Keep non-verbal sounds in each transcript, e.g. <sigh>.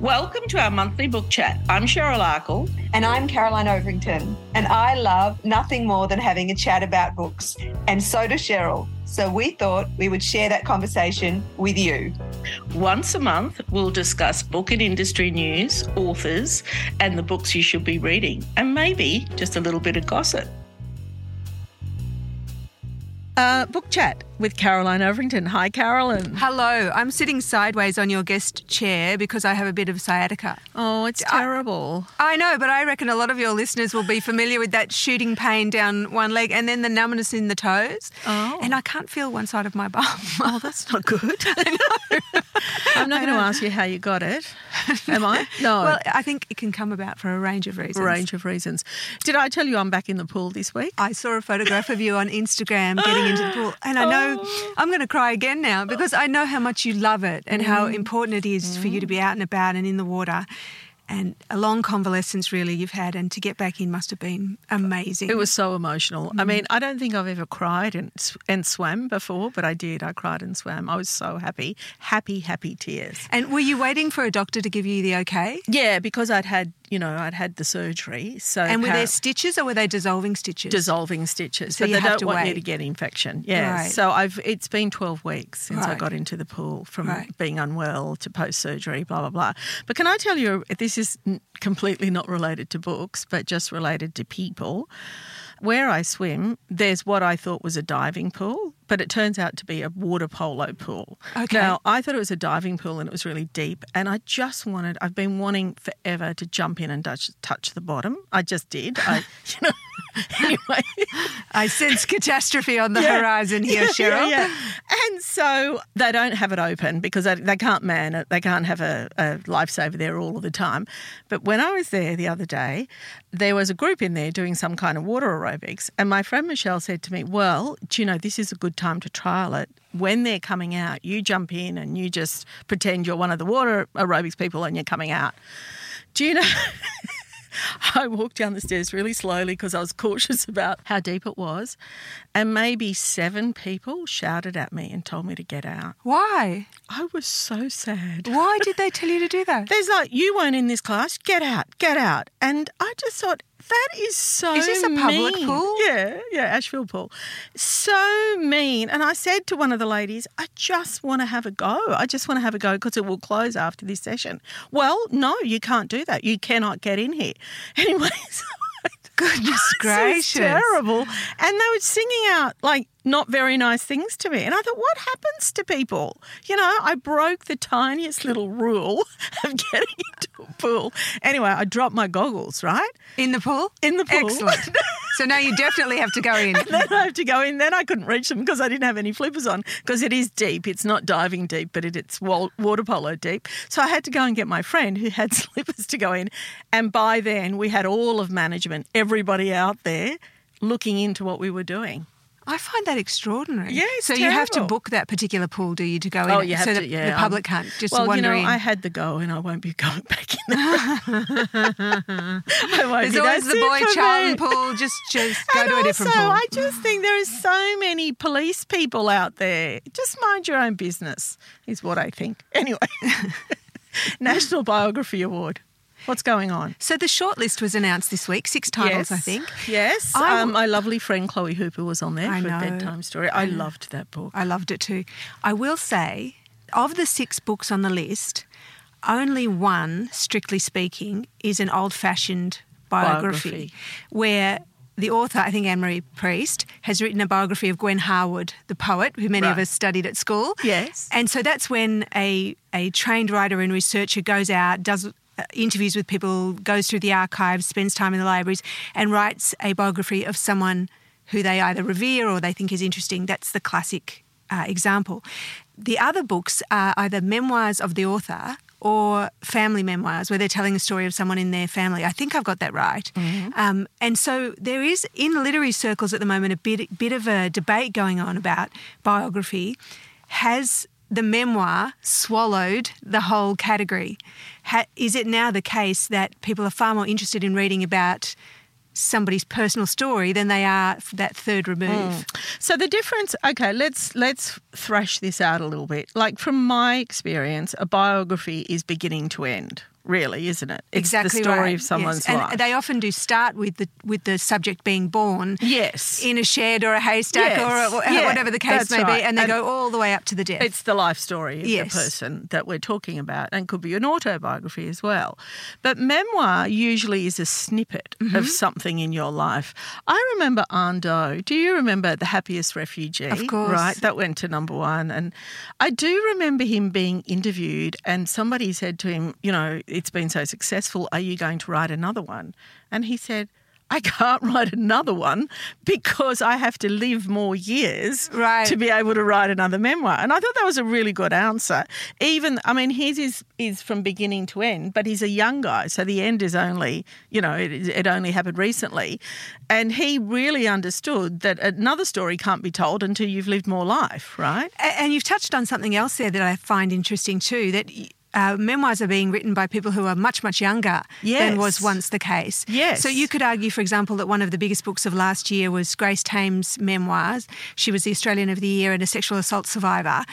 Welcome to our monthly book chat. I'm Cheryl Akle. And I'm Caroline Overington. And I love nothing more than having a chat about books. And so does Cheryl. So we thought we would share that conversation with you. Once a month, we'll discuss book and industry news, authors, and the books you should be reading, and maybe just a little bit of gossip. Uh, book chat with Caroline Overington. Hi, Caroline. Hello. I'm sitting sideways on your guest chair because I have a bit of sciatica. Oh, it's terrible. I, I know, but I reckon a lot of your listeners will be familiar with that shooting pain down one leg and then the numbness in the toes. Oh. And I can't feel one side of my bum. <laughs> Oh, that's not good. <laughs> I'm not going to ask you how you got it. <laughs> Am I? No. Well, I think it can come about for a range of reasons. a range of reasons. Did I tell you I'm back in the pool this week? I saw a photograph of you on Instagram getting into the pool, and I know I'm going to cry again now because I know how much you love it and how Mm. important it is for you to be out and about and in the water. And a long convalescence, really, you've had, and to get back in must have been amazing. It was so emotional. Mm. I mean, I don't think I've ever cried and, and swam before, but I did. I cried and swam. I was so happy. Happy, happy tears. And were you waiting for a doctor to give you the okay? Yeah, because I'd had, you know, I'd had the surgery. So And were there stitches or were they dissolving stitches? dissolving stitches, So but you they have don't to want you to get infection. Yeah. Right. So I've it's been 12 weeks since I got into the pool from Right. being unwell to post surgery, blah blah blah. But can I tell you this is completely not related to books, but just related to people. Where I swim, there's what I thought was a diving pool, but it turns out to be a water polo pool. Okay. Now, I thought it was a diving pool and it was really deep, and I just wanted, I've been wanting forever to jump in and touch, touch the bottom. I just did. I, <laughs> <laughs> you know, <laughs> anyway. I sense catastrophe on the Yeah. horizon here, Yeah, Cheryl. Yeah. And so they don't have it open because they, they can't man it. They can't have a, a lifesaver there all of the time. But when I was there the other day, there was a group in there doing some kind of water aerobics. And my friend Michelle said to me, Well, do you know, this is a good time to trial it. When they're coming out, you jump in and you just pretend you're one of the water aerobics people and you're coming out. Do you know? <laughs> I walked down the stairs really slowly because I was cautious about how deep it was. And maybe seven people shouted at me and told me to get out. Why? I was so sad. Why did they tell you to do that? There's like, you weren't in this class, get out, get out. And I just thought, that is so Is this a public mean. pool? Yeah, yeah, Asheville pool. So mean. And I said to one of the ladies, I just want to have a go. I just want to have a go because it will close after this session. Well, no, you can't do that. You cannot get in here. <laughs> Anyway, so <laughs> Goodness gracious. terrible. And they were singing out like not very nice things to me. And I thought, what happens to people? You know, I broke the tiniest little rule <laughs> of getting into a pool. Anyway, I dropped my goggles, right? In the pool? In the pool. Excellent. <laughs> so now you definitely have to go in. then I have to go in. Then I couldn't reach them because I didn't have any flippers on because it is deep. It's not diving deep, but it, it's water polo deep. So I had to go and get my friend who had <laughs> slippers to go in. And by then, we had all of management, everybody out there looking into what we were doing. I find that extraordinary. Yeah, so you have to book that particular pool, do you, to go oh, in? Oh, you have so to, that yeah. the public can't just well, you know, in. I had the go, and I won't be <laughs> going back in there. I won't There's always the boy child pool. Just, just go and to a different pool. I just think there are so many police people out there. Just mind your own business, is what I think. Anyway, <laughs> National Biography Award. What's going on? so the shortlist was announced this week. Six titles, I think. Yes. I um, my lovely friend Chloe Hooper was on there I for know. a bedtime story. I loved that book. I loved it too. I will say, of the six books on the list, only one, strictly speaking, is an old fashioned biography, Biography. where the author, I think Anne Marie Priest, has written a biography of Gwen Harwood, the poet, who many of us studied at school. Yes. And so that's when a, a trained writer and researcher goes out, does uh, interviews with people, goes through the archives, spends time in the libraries, and writes a biography of someone who they either revere or they think is interesting. That's the classic uh, example. The other books are either memoirs of the author or family memoirs where they're telling a story of someone in their family. I think I've got that right. Um, and so there is in literary circles at the moment a bit bit of a debate going on about biography. Has the memoir swallowed the whole category? Ha- is it now the case that people are far more interested in reading about somebody's personal story than they are that third remove? Mm. So the difference, okay, let's let's thrash this out a little bit. Like from my experience, a biography is beginning to end, really, isn't it? It's exactly the story right. of someone's yes. life. They often do start with the with the subject being born. yes. In a shed or a haystack Yes. or, or Yeah, whatever the case that's may right. be, and they And go all the way up to the death. It's the life story of Yes. the person that we're talking about, and could be an autobiography as well. But memoir usually is a snippet Mm-hmm. of something in your life. I remember Ando. Do you remember the happiest refugee? Of course. right? That went to number one, and I do remember him being interviewed, and somebody said to him, "You know, it's been so successful. Are you going to write another one?" And he said. I can't <laughs> write another one because I have to live more years Right. to be able to write another memoir. And I thought that was a really good answer. Even, I mean, his is, is from beginning to end, but he's a young guy. So the end is only, you know, it, it only happened recently. And he really understood that another story can't be told until you've lived more life, right? And you've touched on something else there that I find interesting too that uh, memoirs are being written by people who are much, much younger Yes. than was once the case. Yes. So you could argue, for example, that one of the biggest books of last year was Grace Tame's memoirs. She was the Australian of the Year and a sexual assault survivor.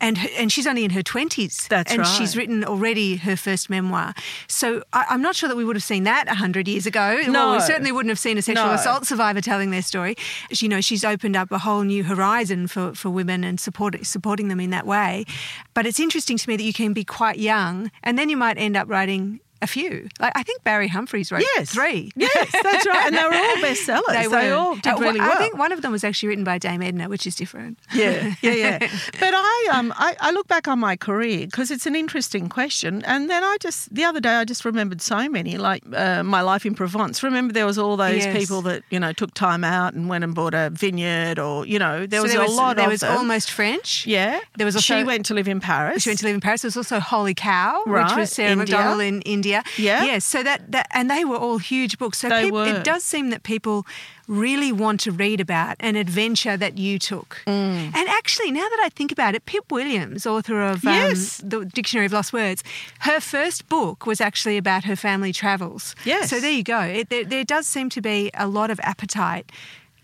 And, her- and she's only in her 20s. That's and right. she's written already her first memoir. So I, I'm not sure that we would have seen that 100 years ago. Well, No. we certainly wouldn't have seen a sexual No. assault survivor telling their story. You know, she's opened up a whole new horizon for, for women and support, supporting them in that way. But it's interesting to me that you can be quite young and then you might end up writing a few. Like I think Barry Humphries wrote Yes. three. Yes, that's right. And they were all bestsellers. <laughs> They They, all did Uh, really I think one of them was actually written by Dame Edna, which is different. Yeah, yeah, yeah. <laughs> but I, um, I, I look back on my career because it's an interesting question, and then I just the other day I just remembered so many, like uh, my life in Provence. Remember, there was all those Yes. people that you know took time out and went and bought a vineyard, or you know, there So was there a was, lot there of was them. almost French. yeah. There was also- she went to live in Paris. She went to live in Paris. There was also Holy Cow, which was Sarah India. McDonald in India. Yeah. Yes. So that, that and they were all huge books. So They were. it does seem that people really want to read about an adventure that you took. Mm. And actually, now that I think about it, Pip Williams, author of um, Yes. the Dictionary of Lost Words, her first book was actually about her family travels. Yes. So there you go. It, there, there does seem to be a lot of appetite.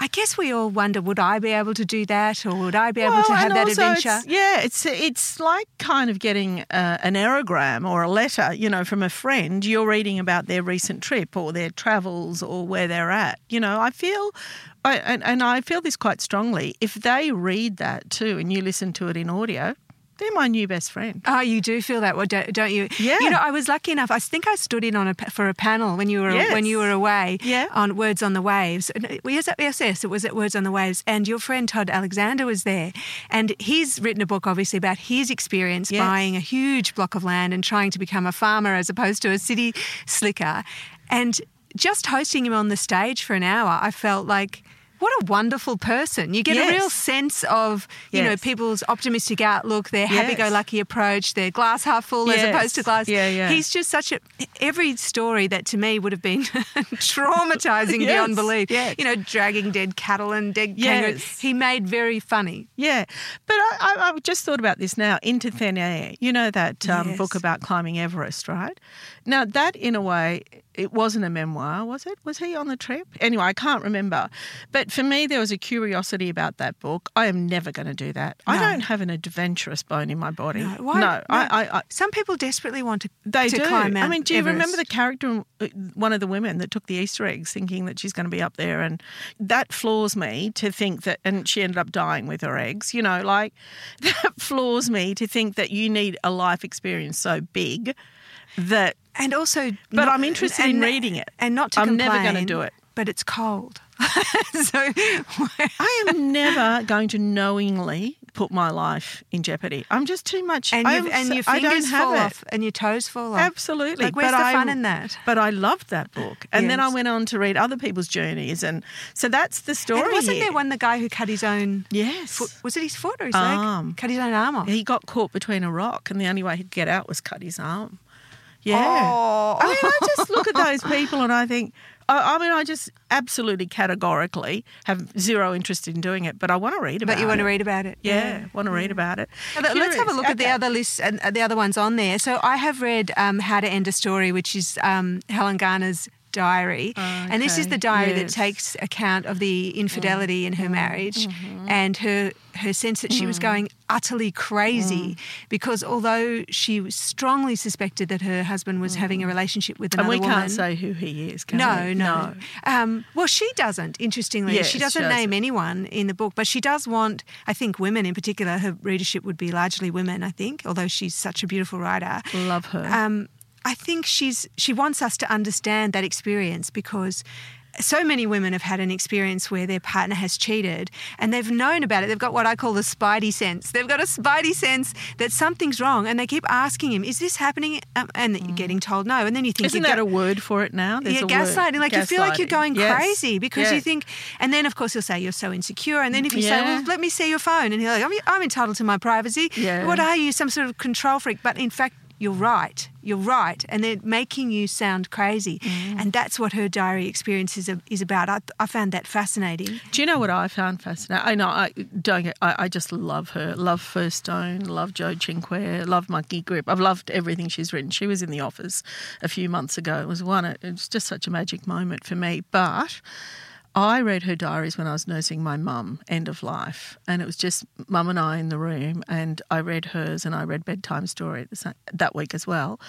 I guess we all wonder: Would I be able to do that, or would I be able to have that adventure? It's, yeah, it's it's like kind of getting uh, an aerogram or a letter, you know, from a friend. You're reading about their recent trip or their travels or where they're at. You know, I feel, I, and, and I feel this quite strongly. If they read that too, and you listen to it in audio, they're my new best friend. Oh, you do feel that, way, don't you? Yeah. You know, I was lucky enough. I think I stood in on a for a panel when you were Yes. when you were away. Yeah. On Words on the Waves. Yes, yes, yes. It was at Words on the Waves, and your friend Todd Alexander was there, and he's written a book, obviously, about his experience Yes. buying a huge block of land and trying to become a farmer as opposed to a city slicker, and just hosting him on the stage for an hour, I felt like. What a wonderful person. You get a real sense of, you know, people's optimistic outlook, their Yes. happy go lucky approach, their glass half full as opposed to glass. Yeah, yeah. He's just such a every story that to me would have been <laughs> traumatizing Yes, beyond belief. yes. You know, dragging dead cattle and dead Yes. kangaroos. He made very funny. Yeah, but I, I, I just thought about this now. Into thin air. You know that um, Yes. book about climbing Everest, right? Now that, in a way, it wasn't a memoir, was it? Was he on the trip? Anyway, I can't remember. But for me, there was a curiosity about that book. I am never going to do that. I don't have an adventurous bone in my body. No, why- no, I, I, I Some people desperately want to, they to do. climb Mount I mean, do you remember the character, uh, one of the women that took the Easter eggs, thinking that she's going to be up there, and that floors me to think that, and she ended up dying with her eggs. You know, like <laughs> that floors me to think that you need a life experience so big that. And also, But not- I'm interested in reading it. And not to I'm complain. never gonna do it. But it's cold. <laughs> so <laughs> I am never going to knowingly put my life in jeopardy. I'm just too much. and, am and your I don't fingers have fall it. off and your toes fall off. Absolutely. Like, where's But the I- fun in that? But I loved that book. And then I went on to read other people's journeys. And so that's the story. And wasn't here. there one the guy who cut his own Yes. foot? Was it his foot or his Arm. leg? Cut his own arm off. He got caught between a rock, and the only way he'd get out was cut his arm. Yeah. Oh. I mean, I just look at those people and I think, I, I mean, I just absolutely categorically have zero interest in doing it, but I want to read about it. But you want to read about it? Yeah, want to read about it. Now, let- Let's have a look at the other lists and uh, the other ones on there. So I have read um, How to End a Story, which is um, Helen Garner's diary, and this is the diary that takes account of the infidelity in her mm-hmm. marriage mm-hmm. and her her sense that she was mm. going utterly crazy mm. because although she strongly suspected that her husband was having a mm. relationship with And another we woman, can't say who he is, can no, we? no. Um, well, she doesn't. Interestingly, Yes, she she doesn't doesn't. name anyone in the book, but she does want. I think women in particular. Her readership would be largely women. I think, although she's such a beautiful writer. Love her. Um, I think she's she wants us to understand that experience because so many women have had an experience where their partner has cheated and they've known about it. They've got what I call the spidey sense. They've got a spidey sense that something's wrong and they keep asking him, "Is this happening?" Um, and you're getting told no. And then you think Isn't that go- a word for it now? There's yeah, a word. gaslighting. Like you feel like you're going Yes. crazy because you think, and then of course he'll say you're so insecure, and then if you say, well, let me see your phone, and he'll like, I'm, I'm entitled to my privacy. Yeah. What are you, some sort of control freak? But in fact, you're right. You're right, and they're making you sound crazy, Mm. and that's what her diary experience is, is about. I, I found that fascinating. Do you know what I found fascinating? I know I don't. Get, I, I just love her. Love First Stone. Love Joe Cinque. Love Monkey Grip. I've loved everything she's written. She was in the office a few months ago. It was one. It was just such a magic moment for me. But I read her diaries when I was nursing my mum, end of life, and it was just mum and I in the room, and I read hers, and I read bedtime story that week as well.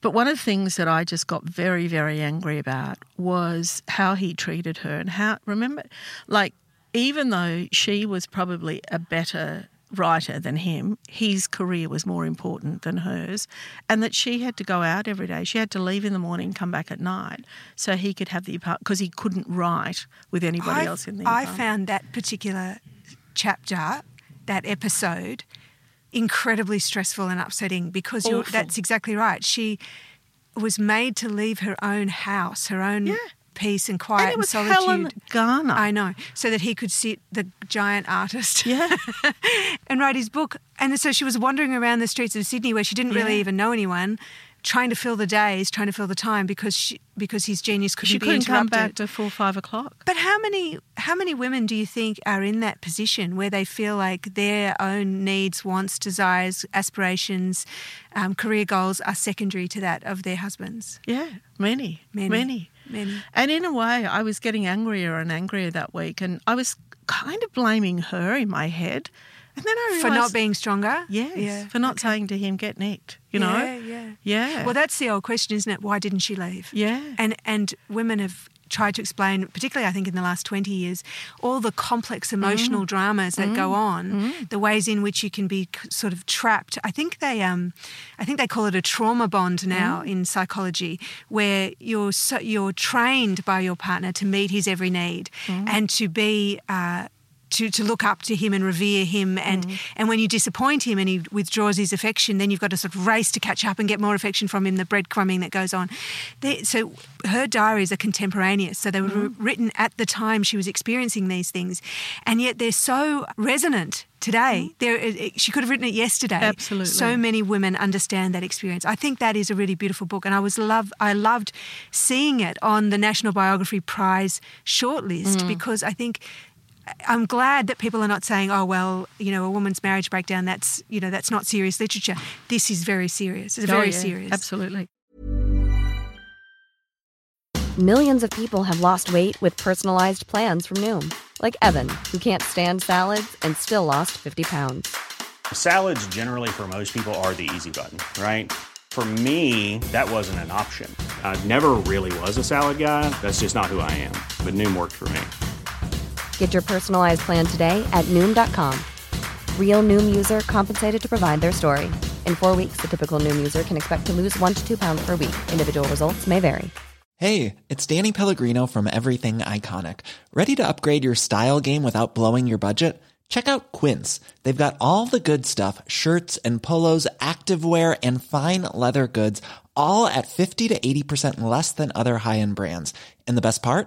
But one of the things that I just got very, very angry about was how he treated her, and how remember, like even though she was probably a better writer than him, his career was more important than hers, and that she had to go out every day. She had to leave in the morning, come back at night, so he could have the apartment because he couldn't write with anybody I- else in the Apartment. I found that particular chapter, that episode, incredibly stressful and upsetting because you're, that's exactly right. She was made to leave her own house, her own Yeah. Peace and quiet and it was solitude. Helen Garner. I know, so that he could sit, the giant artist, yeah, <laughs> and write his book. And so she was wandering around the streets of Sydney where she didn't really Yeah. even know anyone, trying to fill the days, trying to fill the time because she, because his genius couldn't she be couldn't come interrupted. back before five o'clock. But how many how many women do you think are in that position where they feel like their own needs, wants, desires, aspirations, um, career goals are secondary to that of their husbands? Yeah, many, Many. many, Many. And in a way, I was getting angrier and angrier that week, and I was kind of blaming her in my head. And then I realised, For not being stronger? yes, Yeah. for not saying to him, "Get nicked," you know. Yeah, yeah. Yeah. Well, that's the old question, isn't it? Why didn't she leave? Yeah. And and women have tried to explain, particularly I think in the last 20 years, all the complex emotional mm. dramas that go mm. on, mm. the ways in which you can be sort of trapped. I think they um I think they call it a trauma bond now in psychology where you're so, you're trained by your partner to meet his every need and to be uh, to, to look up to him and revere him. And mm. and when you disappoint him and he withdraws his affection then you've got to sort of race to catch up and get more affection from him the breadcrumbing that goes on. They, so her diaries are contemporaneous. So they were mm-hmm. written at the time she was experiencing these things. And yet they're so resonant today. Mm-hmm. There she could have written it yesterday. Absolutely. so many women understand that experience. I think that is a really beautiful book. And i was love i loved seeing it on the national biography prize shortlist mm. because i think I'm glad that people are not saying, "Oh well, you know, a woman's marriage breakdown. That's you know, that's not serious literature." This is very serious. It's Oh, very yeah, serious. Absolutely. Millions of people have lost weight with personalized plans from Noom, like Evan, who can't stand salads and still lost 50 pounds. Salads, generally, for most people, are the easy button, right? For me, that wasn't an option. I never really was a salad guy. That's just not who I am. But Noom worked for me. Get your personalized plan today at Noom.com. Real Noom user compensated to provide their story. In four weeks, the typical Noom user can expect to lose one to two pounds per week. Individual results may vary. Hey, it's Danny Pellegrino from Everything Iconic. Ready to upgrade your style game without blowing your budget? Check out Quince. They've got all the good stuff shirts and polos, activewear, and fine leather goods, all at 50 to 80% less than other high end brands. And the best part?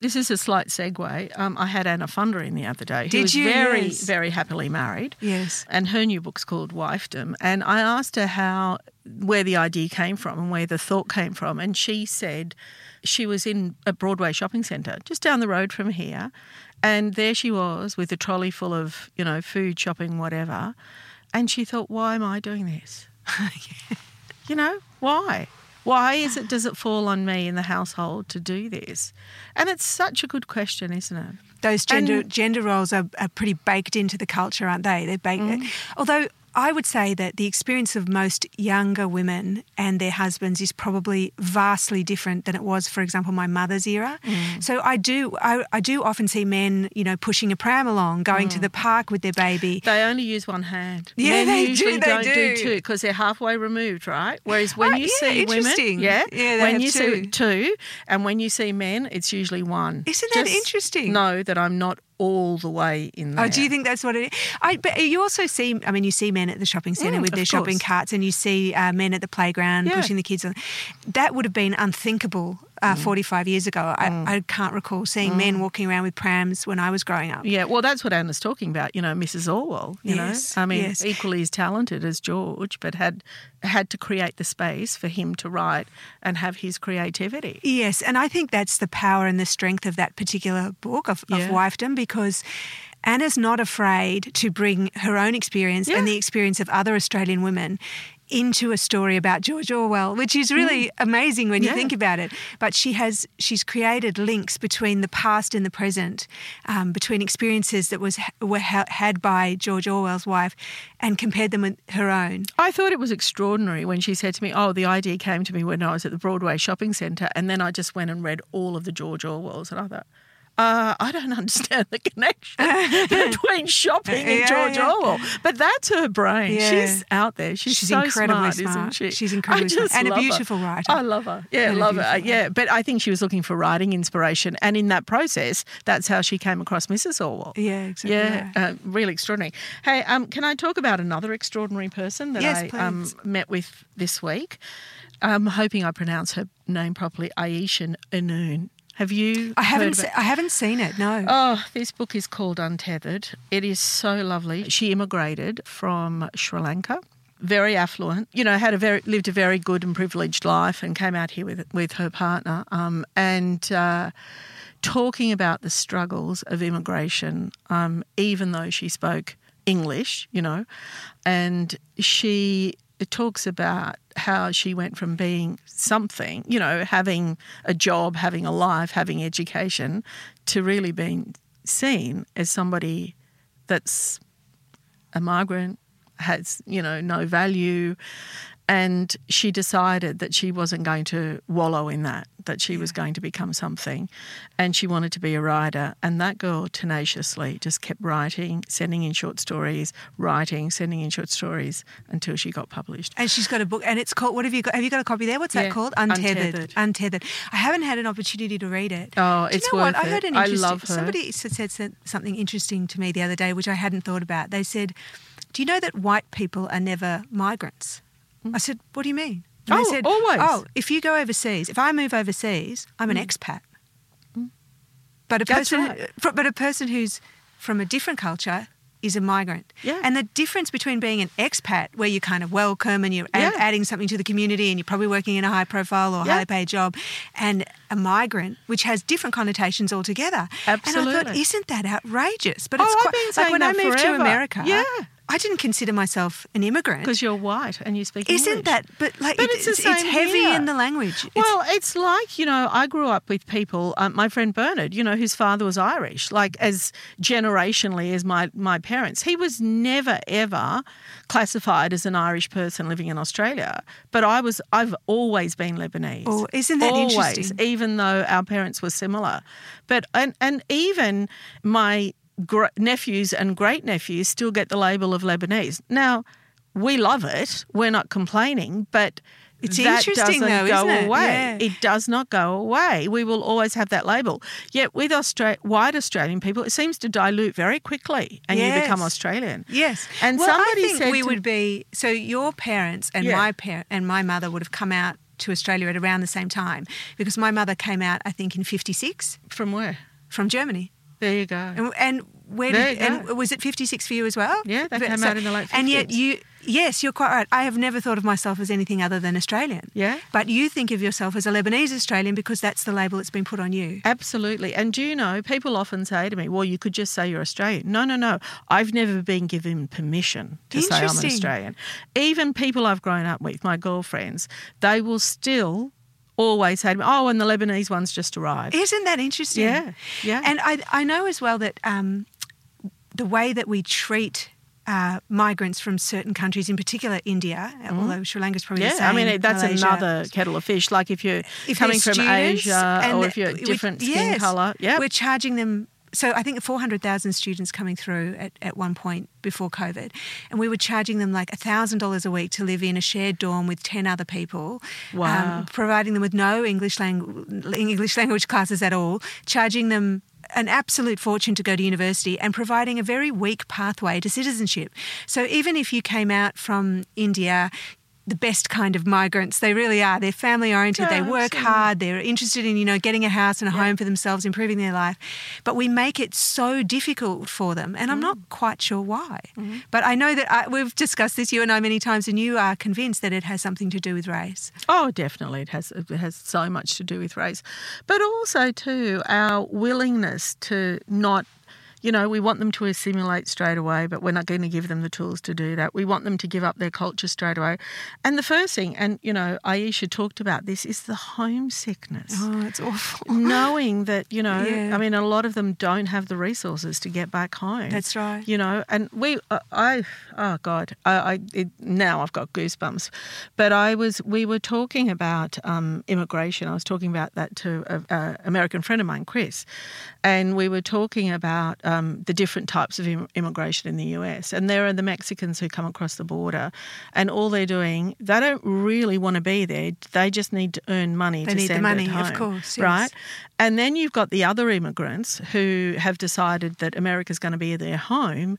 This is a slight segue. Um, I had Anna Funder in the other day. Who Did was you? Very, Yes. very happily married. Yes. And her new book's called Wifedom. And I asked her how, where the idea came from and where the thought came from. And she said she was in a Broadway shopping centre just down the road from here. And there she was with a trolley full of, you know, food, shopping, whatever. And she thought, why am I doing this? <laughs> You know, why? Why is it does it fall on me in the household to do this? And it's such a good question, isn't it? Those gender And- gender roles are, are pretty baked into the culture, aren't they? They're baked. Mm. Although I would say that the experience of most younger women and their husbands is probably vastly different than it was, for example, my mother's era. Mm. So I do I, I do often see men, you know, pushing a pram along, going Mm. to the park with their baby. They only use one hand. Yeah, Men they do, usually they not do do. two because they're halfway removed, right? Whereas when Oh, you yeah, see women, yeah, Yeah, when you see two. two, and when you see men, it's usually one. Isn't that Just interesting? Know that I'm not all the way in there. Oh, do you think that's what it is? I, but you also see, I mean, you see men at the shopping centre Mm, with their shopping carts and you see uh, men at the playground Yeah. pushing the kids on. That would have been unthinkable uh, Mm. 45 years ago. I, I can't recall seeing men walking around with prams when I was growing up. Yeah, well, that's what Anna's talking about. You know, Mrs. Orwell. You Yes, know, I mean, yes. equally as talented as George, but had had to create the space for him to write and have his creativity. Yes, and I think that's the power and the strength of that particular book of, Yeah. of wifedom because Anna's not afraid to bring her own experience and the experience of other Australian women into a story about George Orwell, which is really amazing when you Mm. Yeah. think about it. But she has she's created links between the past and the present, um, between experiences that was were ha- had by George Orwell's wife, and compared them with her own. I thought it was extraordinary when she said to me, Oh, the idea came to me when I was at the Broadway shopping centre. And then I just went and read all of the George Orwells. And I thought, uh, I don't <laughs> understand the connection <laughs> between shopping and Yeah, George yeah. Orwell. But that's her brain. Yeah. She's out there. She's, She's so incredibly smart, isn't smart. she? She's incredibly smart. And a love her. beautiful writer. I love her. Yeah, And love her. beautiful Yeah, but I think she was looking for writing inspiration. And in that process, that's how she came across Mrs. Orwell. Yeah, exactly Yeah, uh, really extraordinary. Hey, um, can I talk about another extraordinary person that Yes, I um, met with this week? I'm hoping I pronounce her name properly. Ayesha Inoon. Have you? I haven't se- I haven't seen it. No. Oh, this book is called Untethered. It is so lovely. She immigrated from Sri Lanka, very affluent. You know, had a very lived a very good and privileged life, and came out here with with her partner. Um, and uh, talking about the struggles of immigration, um, even though she spoke English, you know, and she it talks about how she went from being something, you know, having a job, having a life, having education, to really being seen as somebody that's a migrant, has, you know, no value. And she decided that she wasn't going to wallow in that, that she was going to become something. And she wanted to be a writer. And that girl tenaciously just kept writing, sending in short stories, writing, sending in short stories until she got published. And she's got a book, and it's called. What have you got? Have you got a copy there? What's Yeah, that called? Untethered. Untethered. Untethered. I haven't had an opportunity to read it. Oh, Do you it's know what? worth I heard it. an I interesting. love her. Somebody said something interesting to me the other day, which I hadn't thought about. They said, "Do you know that white people are never migrants?" I said, "What do you mean?" And Oh, they said, always. "Oh, if you go overseas, if I move overseas, I'm an expat." But a Mm. That's person, right. but a person who's from a different culture is a migrant. Yeah. And the difference between being an expat, where you're kind of welcome and you're Yeah. adding something to the community and you're probably working in a high profile or Yeah. highly paid job, and a migrant, which has different connotations altogether. And I thought, Absolutely. isn't that outrageous? But Oh, it's I've quite, been like saying when I moved forever. to America. Yeah. I didn't consider myself an immigrant. Because you're white and you speak Isn't English. that? But like, But it- it's the it's, heavy here. in the language. It's- Well, it's like, you know, I grew up with people, um, my friend Bernard, you know, whose father was Irish, like as generationally as my, my parents. He was never, ever classified as an Irish person living in Australia. But I was, I've always been Lebanese. Oh, isn't that always, interesting? Even though our parents were similar. But, and, and even my gr- nephews and great nephews still get the label of Lebanese. Now, we love it. We're not complaining, but It's that interesting doesn't though, go isn't it? away. Yeah. It does not go away. We will always have that label. Yet with Austra- white Australian people, it seems to dilute very quickly, and you become Australian. Yes, And well, somebody I think said we to- would be. So your parents and Yeah. my parent and my mother would have come out to Australia at around the same time because my mother came out, I think, in '56 From where? from Germany. There you go. And, and where There did and was it 56 for you as well? Yeah, they came out in the late And yet you yes, you're quite right. I have never thought of myself as anything other than Australian. Yeah. But you think of yourself as a Lebanese Australian because that's the label that's been put on you. Absolutely. And do you know, people often say to me, well, you could just say you're Australian. No, no, no. I've never been given permission to say I'm. Australian. Even people I've grown up with, my girlfriends, they will still always say to me, oh, and the Lebanese one's just arrived. Isn't that interesting? Yeah, yeah. And I, I know as well that um, the way that we treat uh, migrants from certain countries, in particular India, although Sri Lanka's probably the Mm-hmm. yeah, I mean, that's Malaysia. another kettle of fish. Like if you're If coming from Asia or if you're we- different skin yes, colour. Yeah. We're charging them. So I think 400,000 students coming through at, at one point before COVID, and we were charging them like $1,000 a week to live in a shared dorm with 10 other people, um, providing them with no English, lang- English language classes at all, charging them an absolute fortune to go to university and providing a very weak pathway to citizenship. So even if you came out from India, the best kind of migrants. They really are. They're family oriented. they work absolutely. hard. They're interested in, you know, getting a house and a home for themselves, improving their life. But we make it so difficult for them. And I'm not Mm. quite sure why. Mm-hmm. But I know that I, we've discussed this, you and I, many times, and you are convinced that it has something to do with race. Oh, definitely, it has it has so much to do with race, but also too our willingness to not. You know, we want them to assimilate straight away, but we're not going to give them the tools to do that. We want them to give up their culture straight away. And the first thing, and you know, Ayesha talked about this, is the homesickness. Oh, it's awful. <laughs> Knowing that, you know, Yeah. I mean, a lot of them don't have the resources to get back home. That's right. You know, and we, uh, I, oh God, I, I it, now I've got goosebumps. But I was, we were talking about um, immigration. I was talking about that to an American friend of mine, Chris, and we were talking about um, the different types of Im- immigration in the US. And there are the Mexicans who come across the border, and all they're doing, they don't really want to be there. They just need to earn money They to need the send money, it of course, yes. right? And then you've got the other immigrants who have decided that America's going to be their home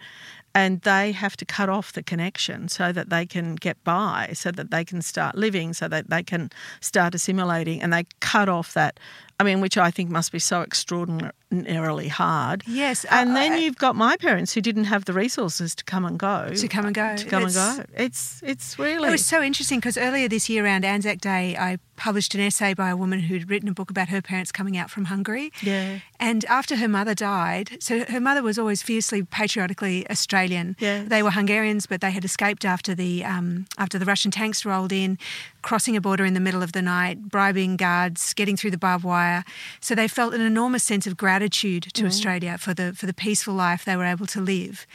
and they have to cut off the connection so that they can get by, so that they can start living, so that they can start assimilating and they cut off that. I mean, which I think must be so extraordinarily hard. Yes, And I- then I- you've got my parents who didn't have the resources to come and go. To come and go. To come It's- and go. It's, it's really. It was so interesting because earlier this year around Anzac Day, I published an essay by a woman who'd written a book about her parents coming out from Hungary. Yeah. And after her mother died, so her mother was always fiercely patriotically Australian. Yes. They were Hungarians, but they had escaped after the um, after the Russian tanks rolled in, crossing a border in the middle of the night, bribing guards, getting through the barbed wire. So they felt an enormous sense of gratitude to Australia for the for the peaceful life they were able to live.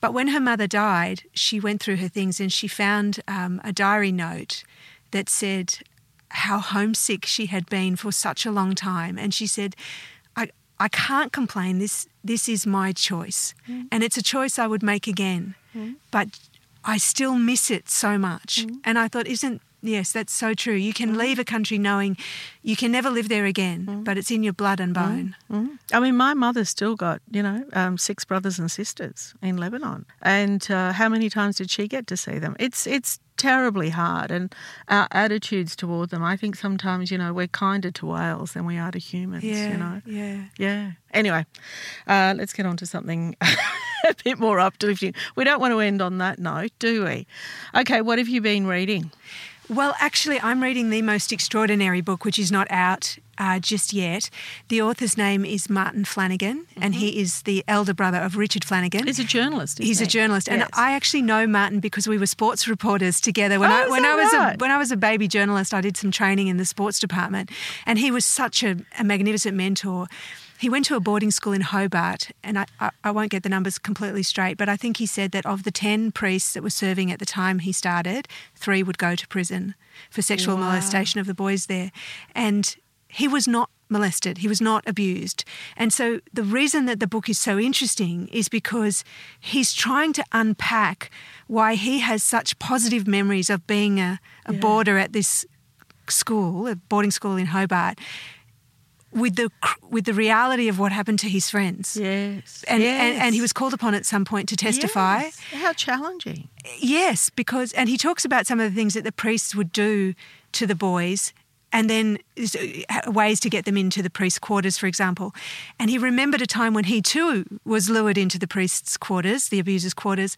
But when her mother died, she went through her things and she found um, a diary note that said how homesick she had been for such a long time. And she said, I, I can't complain. This, this is my choice. Mm. And it's a choice I would make again. Mm. But I still miss it so much. Mm. And I thought, isn't, yes, that's so true. You can leave a country knowing you can never live there again, but it's in your blood and bone. I mean, my mother's still got, you know, um, six brothers and sisters in Lebanon. And uh, how many times did she get to see them? It's, it's terribly hard. And our attitudes toward them, I think sometimes, you know, we're kinder to whales than we are to humans, Yeah, you know. yeah. Yeah. Anyway, uh, let's get on to something <laughs> a bit more uplifting. We don't want to end on that note, do we? Okay, what have you been reading? Well, actually, I'm reading the most extraordinary book, which is not out uh, just yet. The author's name is Martin Flanagan, and he is the elder brother of Richard Flanagan. He's a journalist. He's a he? journalist, and I actually know Martin because we were sports reporters together. When Oh, I when I was right? a when I was a baby journalist, I did some training in the sports department, and he was such a, a magnificent mentor. He went to a boarding school in Hobart, and I, I, I won't get the numbers completely straight, but I think he said that of the 10 priests that were serving at the time he started, three would go to prison for sexual molestation of the boys there. And he was not molested. He was not abused. And so the reason that the book is so interesting is because he's trying to unpack why he has such positive memories of being a, a boarder at this school, a boarding school in Hobart, with the with the reality of what happened to his friends. Yes. And, yes. and and he was called upon at some point to testify. Yes. How challenging. Yes, because and he talks about some of the things that the priests would do to the boys and then uh, ways to get them into the priest's quarters, for example. And he remembered a time when he too was lured into the priest's quarters, the abuser's quarters,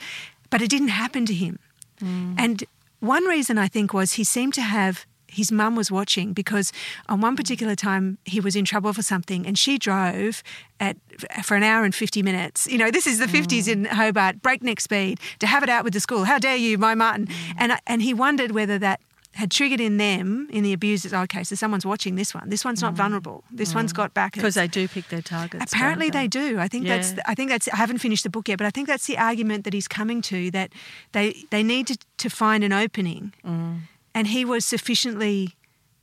but it didn't happen to him. Mm. And one reason I think was he seemed to have his mum was watching because on one particular time he was in trouble for something and she drove at for an hour and 50 minutes. You know, this is the mm. 50s in Hobart, breakneck speed to have it out with the school. How dare you, my Martin? Mm. And and he wondered whether that had triggered in them, in the abusers, okay, so someone's watching this one. This one's not mm. vulnerable. This one's got back Because they do pick their targets. Apparently don't they do. I think that's. I think that's. I haven't finished the book yet, but I think that's the argument that he's coming to. That they they need to, to find an opening, Mm. And he was sufficiently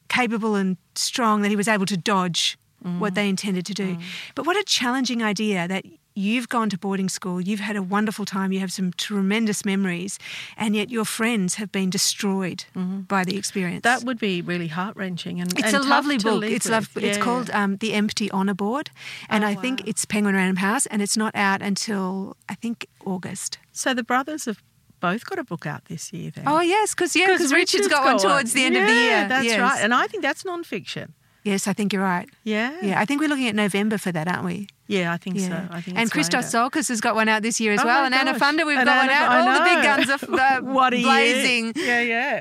capable and strong that he was able to dodge Mm. what they intended to do. But what a challenging idea that you've gone to boarding school, you've had a wonderful time, you have some tremendous memories, and yet your friends have been destroyed by the experience. Mm-hmm. That would be really heart wrenching. And It's and a lovely book. It's love. with. It's called um, The Empty Honour Board, and Oh, I think it's Penguin Random House, and it's not out until I think August. So the brothers have both got a book out this year. Then. Oh yes, because yeah, because Richard's got one towards the end of the Yeah, year. That's Yes. right, and I think that's non-fiction. yes, I think you're right. Yeah, Yeah, I think we're looking at November for that, aren't we? yeah, I think Yeah. so. I think and Christos later. Tsiolkas has got one out this year as Oh well, and Anna. Funder, we've And got one out. I All the big guns are <laughs> uh, what year. blazing. Yeah, yeah.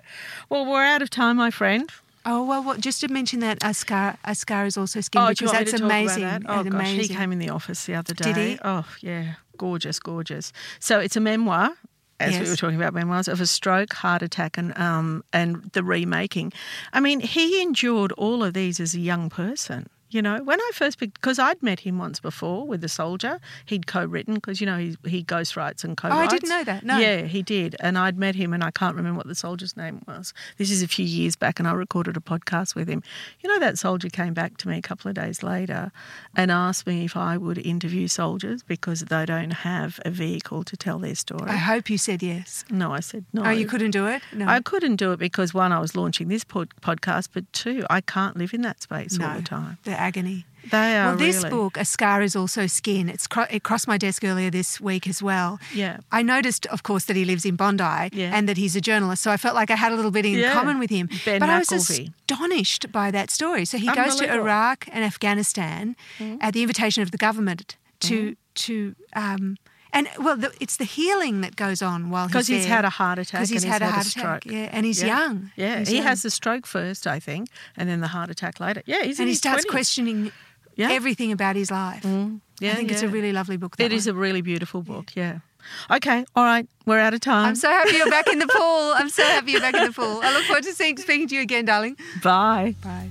Well, we're out of time, my friend. Oh well, what, just to mention that A Scar Ascar is also skin Oh, because that's to talk about amazing. that? Oh gosh, amazing. he came in the office the other day. Did he? Oh yeah, gorgeous, gorgeous. So it's a memoir. As we were talking about memoirs of a stroke, heart attack, and um, and the remaking. I mean, he endured all of these as a young person. You know, when I first because I'd met him once before with the soldier. He'd co-written because you know he he ghostwrites and co-writes. Oh, I didn't know that, no. Yeah, he did, and I'd met him, and I can't remember what the soldier's name was. This is a few years back, and I recorded a podcast with him. You know, that soldier came back to me a couple of days later and asked me if I would interview soldiers because they don't have a vehicle to tell their story. I hope you said yes. no, I said no. Oh, you couldn't do it? No. I couldn't do it because one, I was launching this pod- podcast, but two, I can't live in that space all the time. Agony. They are Well, this really- book, A Scar is Also Skin, it's cro- it crossed my desk earlier this week as well. Yeah. I noticed, of course, that he lives in Bondi Yeah. and that he's a journalist, so I felt like I had a little bit in Yeah. common with him. Ben but I was McKelvey. astonished by that story. So he goes to Mm-hmm. Iraq and Afghanistan at the invitation of the government to to um, and well, the, it's the healing that goes on while he's Because he's there. had a heart attack 'Cause he's and had a heart stroke. attack, yeah, and he's Yeah. young. Yeah, He's he young. has the stroke first, I think, and then the heart attack later. Yeah, he's and he starts 20s. questioning Yeah. everything about his life. Mm. Yeah, I think it's a really lovely book. That It is one. a really beautiful book. Yeah. Okay. All right. We're out of time. I'm so happy you're back in the pool. I'm so happy you're back in the pool. I look forward to seeing, speaking to you again, darling. Bye. Bye.